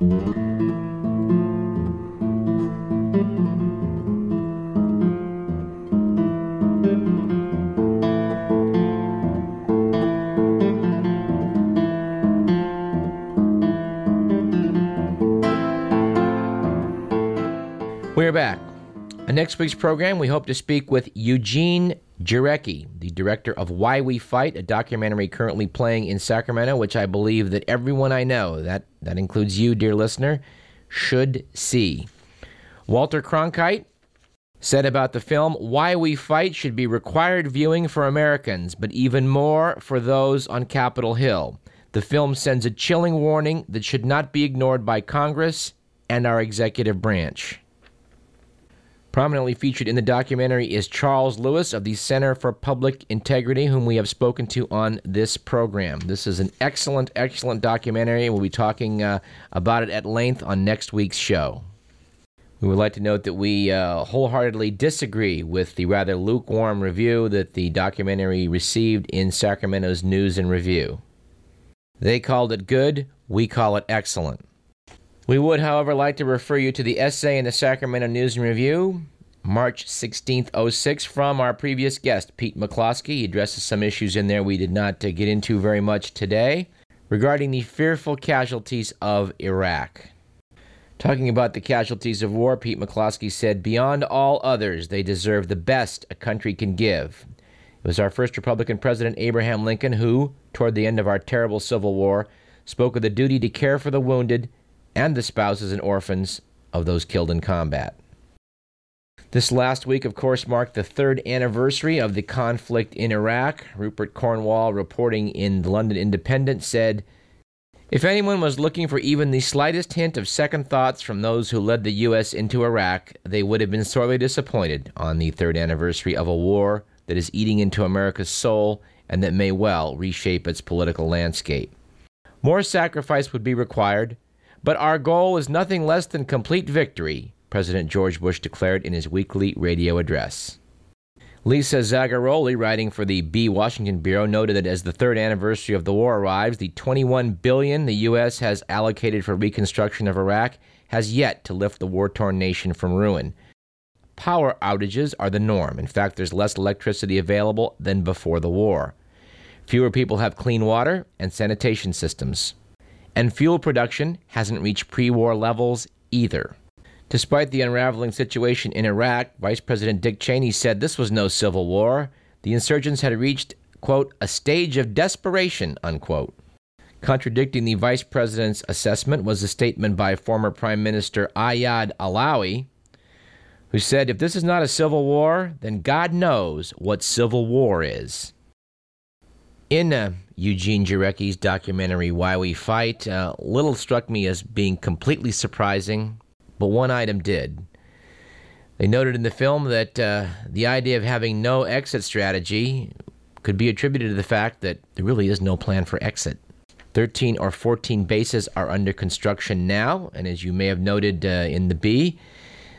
We're On next week's program, we hope to speak with Eugene Jarecki, the director of Why We Fight, a documentary currently playing in Sacramento, which I believe that everyone I know, that, that includes you, dear listener, should see. Walter Cronkite said about the film Why We Fight should be required viewing for Americans, but even more for those on Capitol Hill. The film sends a chilling warning that should not be ignored by Congress and our executive branch. Prominently featured in the documentary is Charles Lewis of the Center for Public Integrity, whom we have spoken to on this program. This is an excellent, excellent documentary. We'll be talking uh, about it at length on next week's show. We would like to note that we uh, wholeheartedly disagree with the rather lukewarm review that the documentary received in Sacramento's News and Review. They called it good, we call it excellent. We would, however, like to refer you to the essay in the Sacramento News and Review, March 16th, 06, from our previous guest, Pete McCloskey. He addresses some issues in there we did not uh, get into very much today regarding the fearful casualties of Iraq. Talking about the casualties of war, Pete McCloskey said, Beyond all others, they deserve the best a country can give. It was our first Republican president, Abraham Lincoln, who, toward the end of our terrible Civil War, spoke of the duty to care for the wounded and the spouses and orphans of those killed in combat. This last week, of course, marked the third anniversary of the conflict in Iraq. Rupert Cornwell, reporting in the London Independent, said If anyone was looking for even the slightest hint of second thoughts from those who led the U.S. into Iraq, they would have been sorely disappointed on the third anniversary of a war that is eating into America's soul and that may well reshape its political landscape. More sacrifice would be required, but our goal is nothing less than complete victory, President George Bush declared in his weekly radio address. Lisa Zagaroli, writing for the Bee Washington Bureau, noted that as the third anniversary of the war arrives, the 21 billion the U.S. has allocated for reconstruction of Iraq has yet to lift the war-torn nation from ruin. Power outages are the norm. In fact, there's less electricity available than before the war. Fewer people have clean water and sanitation systems. And fuel production hasn't reached pre war levels either. Despite the unraveling situation in Iraq, Vice President Dick Cheney said this was no civil war. The insurgents had reached, quote, a stage of desperation, unquote. Contradicting the vice president's assessment was a statement by former Prime Minister Ayad Allawi, who said, If this is not a civil war, then God knows what civil war is. In uh, Eugene Jarecki's documentary Why We Fight, uh, little struck me as being completely surprising, but one item did. They noted in the film that uh, the idea of having no exit strategy could be attributed to the fact that there really is no plan for exit. 13 or 14 bases are under construction now, and as you may have noted uh, in the Bee,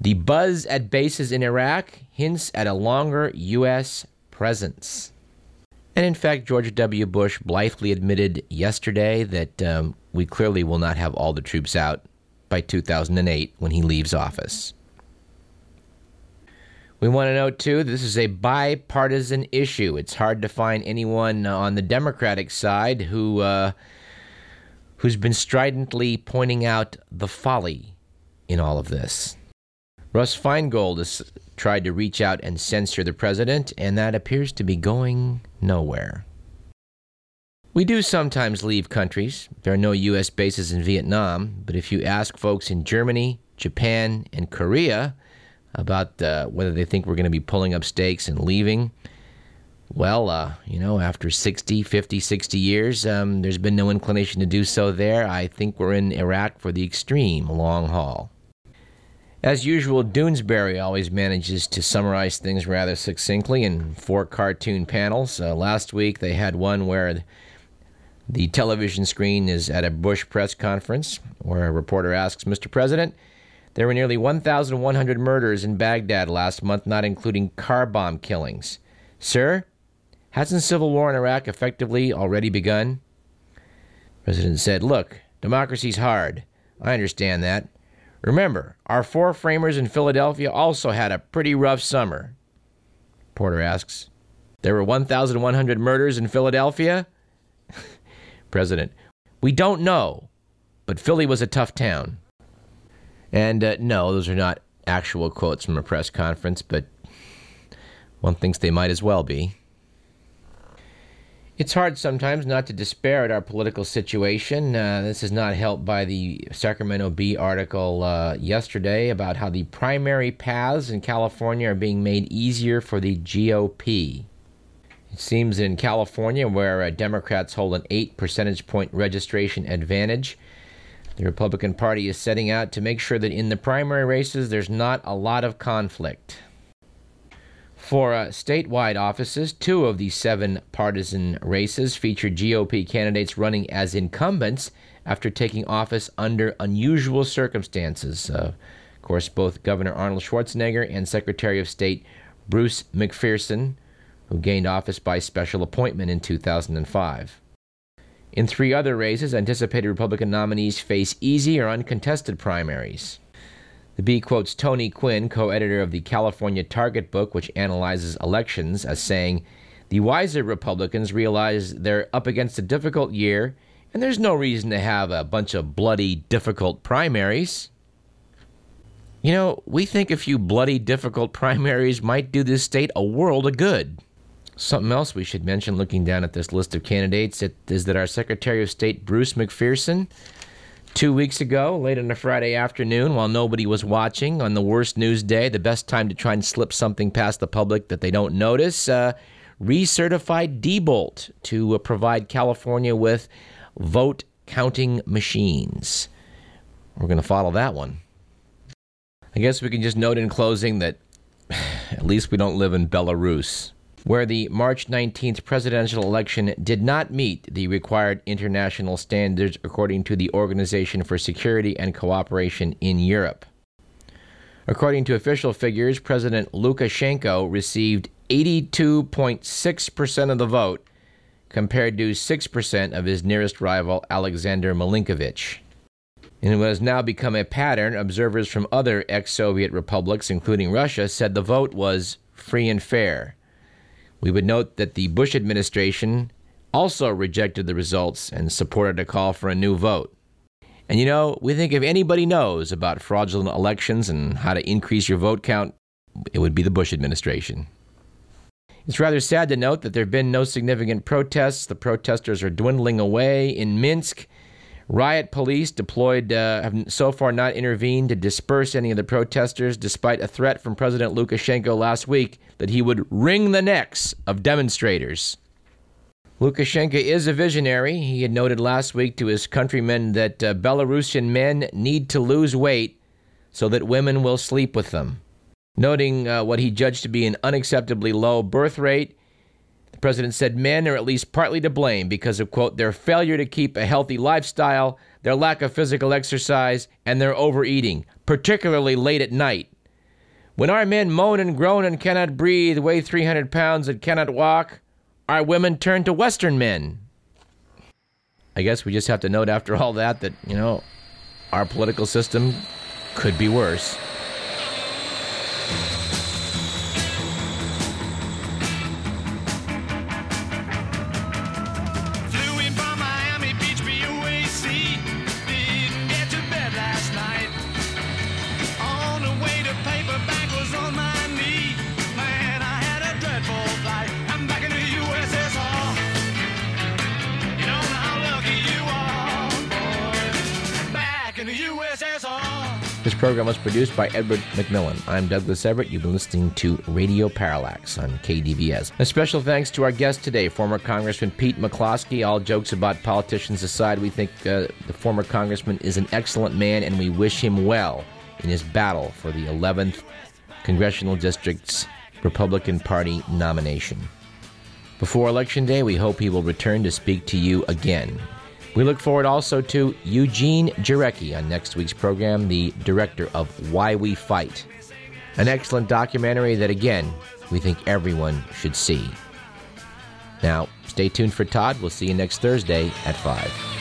the buzz at bases in Iraq hints at a longer U.S. presence. And in fact, George W. Bush blithely admitted yesterday that um, we clearly will not have all the troops out by 2008 when he leaves office. We want to note, too, this is a bipartisan issue. It's hard to find anyone on the Democratic side who, uh, who's been stridently pointing out the folly in all of this. Russ Feingold has tried to reach out and censor the president, and that appears to be going nowhere. We do sometimes leave countries. There are no U.S. bases in Vietnam, but if you ask folks in Germany, Japan, and Korea about uh, whether they think we're going to be pulling up stakes and leaving, well, uh, you know, after 60, 50, 60 years, um, there's been no inclination to do so there. I think we're in Iraq for the extreme long haul. As usual, Doonesbury always manages to summarize things rather succinctly in four cartoon panels. Uh, last week they had one where the television screen is at a Bush press conference where a reporter asks, Mr. President, there were nearly 1,100 murders in Baghdad last month, not including car bomb killings. Sir, hasn't civil war in Iraq effectively already begun? The president said, Look, democracy's hard I understand that. Remember, our four framers in Philadelphia also had a pretty rough summer. Porter asks. There were 1,100 murders in Philadelphia? President, we don't know, but Philly was a tough town. And uh, no, those are not actual quotes from a press conference, but one thinks they might as well be. It's hard sometimes not to despair at our political situation. Uh, this is not helped by the Sacramento Bee article uh, yesterday about how the primary paths in California are being made easier for the GOP. It seems in California, where uh, Democrats hold an 8 percentage point registration advantage, the Republican Party is setting out to make sure that in the primary races there's not a lot of conflict. For uh, statewide offices, two of the seven partisan races feature GOP candidates running as incumbents after taking office under unusual circumstances. Uh, of course, both Governor Arnold Schwarzenegger and Secretary of State Bruce McPherson, who gained office by special appointment in 2005. In three other races, anticipated Republican nominees face easy or uncontested primaries. The Bee quotes Tony Quinn, co editor of the California Target book, which analyzes elections, as saying, The wiser Republicans realize they're up against a difficult year, and there's no reason to have a bunch of bloody, difficult primaries. You know, we think a few bloody, difficult primaries might do this state a world of good. Something else we should mention looking down at this list of candidates is that our Secretary of State, Bruce McPherson, Two weeks ago, late on a Friday afternoon, while nobody was watching, on the worst news day, the best time to try and slip something past the public that they don't notice, uh, recertified Diebold to uh, provide California with vote counting machines. We're going to follow that one. I guess we can just note in closing that at least we don't live in Belarus where the March 19th presidential election did not meet the required international standards according to the Organization for Security and Cooperation in Europe. According to official figures, President Lukashenko received 82.6% of the vote, compared to 6% of his nearest rival, Alexander Milinkevich. In what has now become a pattern, observers from other ex Soviet republics, including Russia, said the vote was free and fair. We would note that the Bush administration also rejected the results and supported a call for a new vote. And you know, we think if anybody knows about fraudulent elections and how to increase your vote count, it would be the Bush administration. It's rather sad to note that there have been no significant protests. The protesters are dwindling away in Minsk. Riot police deployed uh, have so far not intervened to disperse any of the protesters, despite a threat from President Lukashenko last week that he would wring the necks of demonstrators. Lukashenko is a visionary. He had noted last week to his countrymen that uh, Belarusian men need to lose weight so that women will sleep with them. Noting uh, what he judged to be an unacceptably low birth rate, the president said men are at least partly to blame because of, quote, their failure to keep a healthy lifestyle, their lack of physical exercise, and their overeating, particularly late at night. When our men moan and groan and cannot breathe, weigh 300 pounds, and cannot walk, our women turn to Western men. I guess we just have to note after all that that, you know, our political system could be worse. Program was produced by Edward McMillan. I'm Douglas Everett. You've been listening to Radio Parallax on KDVS. A special thanks to our guest today, former Congressman Pete McCloskey. All jokes about politicians aside, we think uh, the former Congressman is an excellent man, and we wish him well in his battle for the 11th Congressional District's Republican Party nomination. Before Election Day, we hope he will return to speak to you again. We look forward also to Eugene Jarecki on next week's program, the director of Why We Fight. An excellent documentary that, again, we think everyone should see. Now, stay tuned for Todd. We'll see you next Thursday at 5.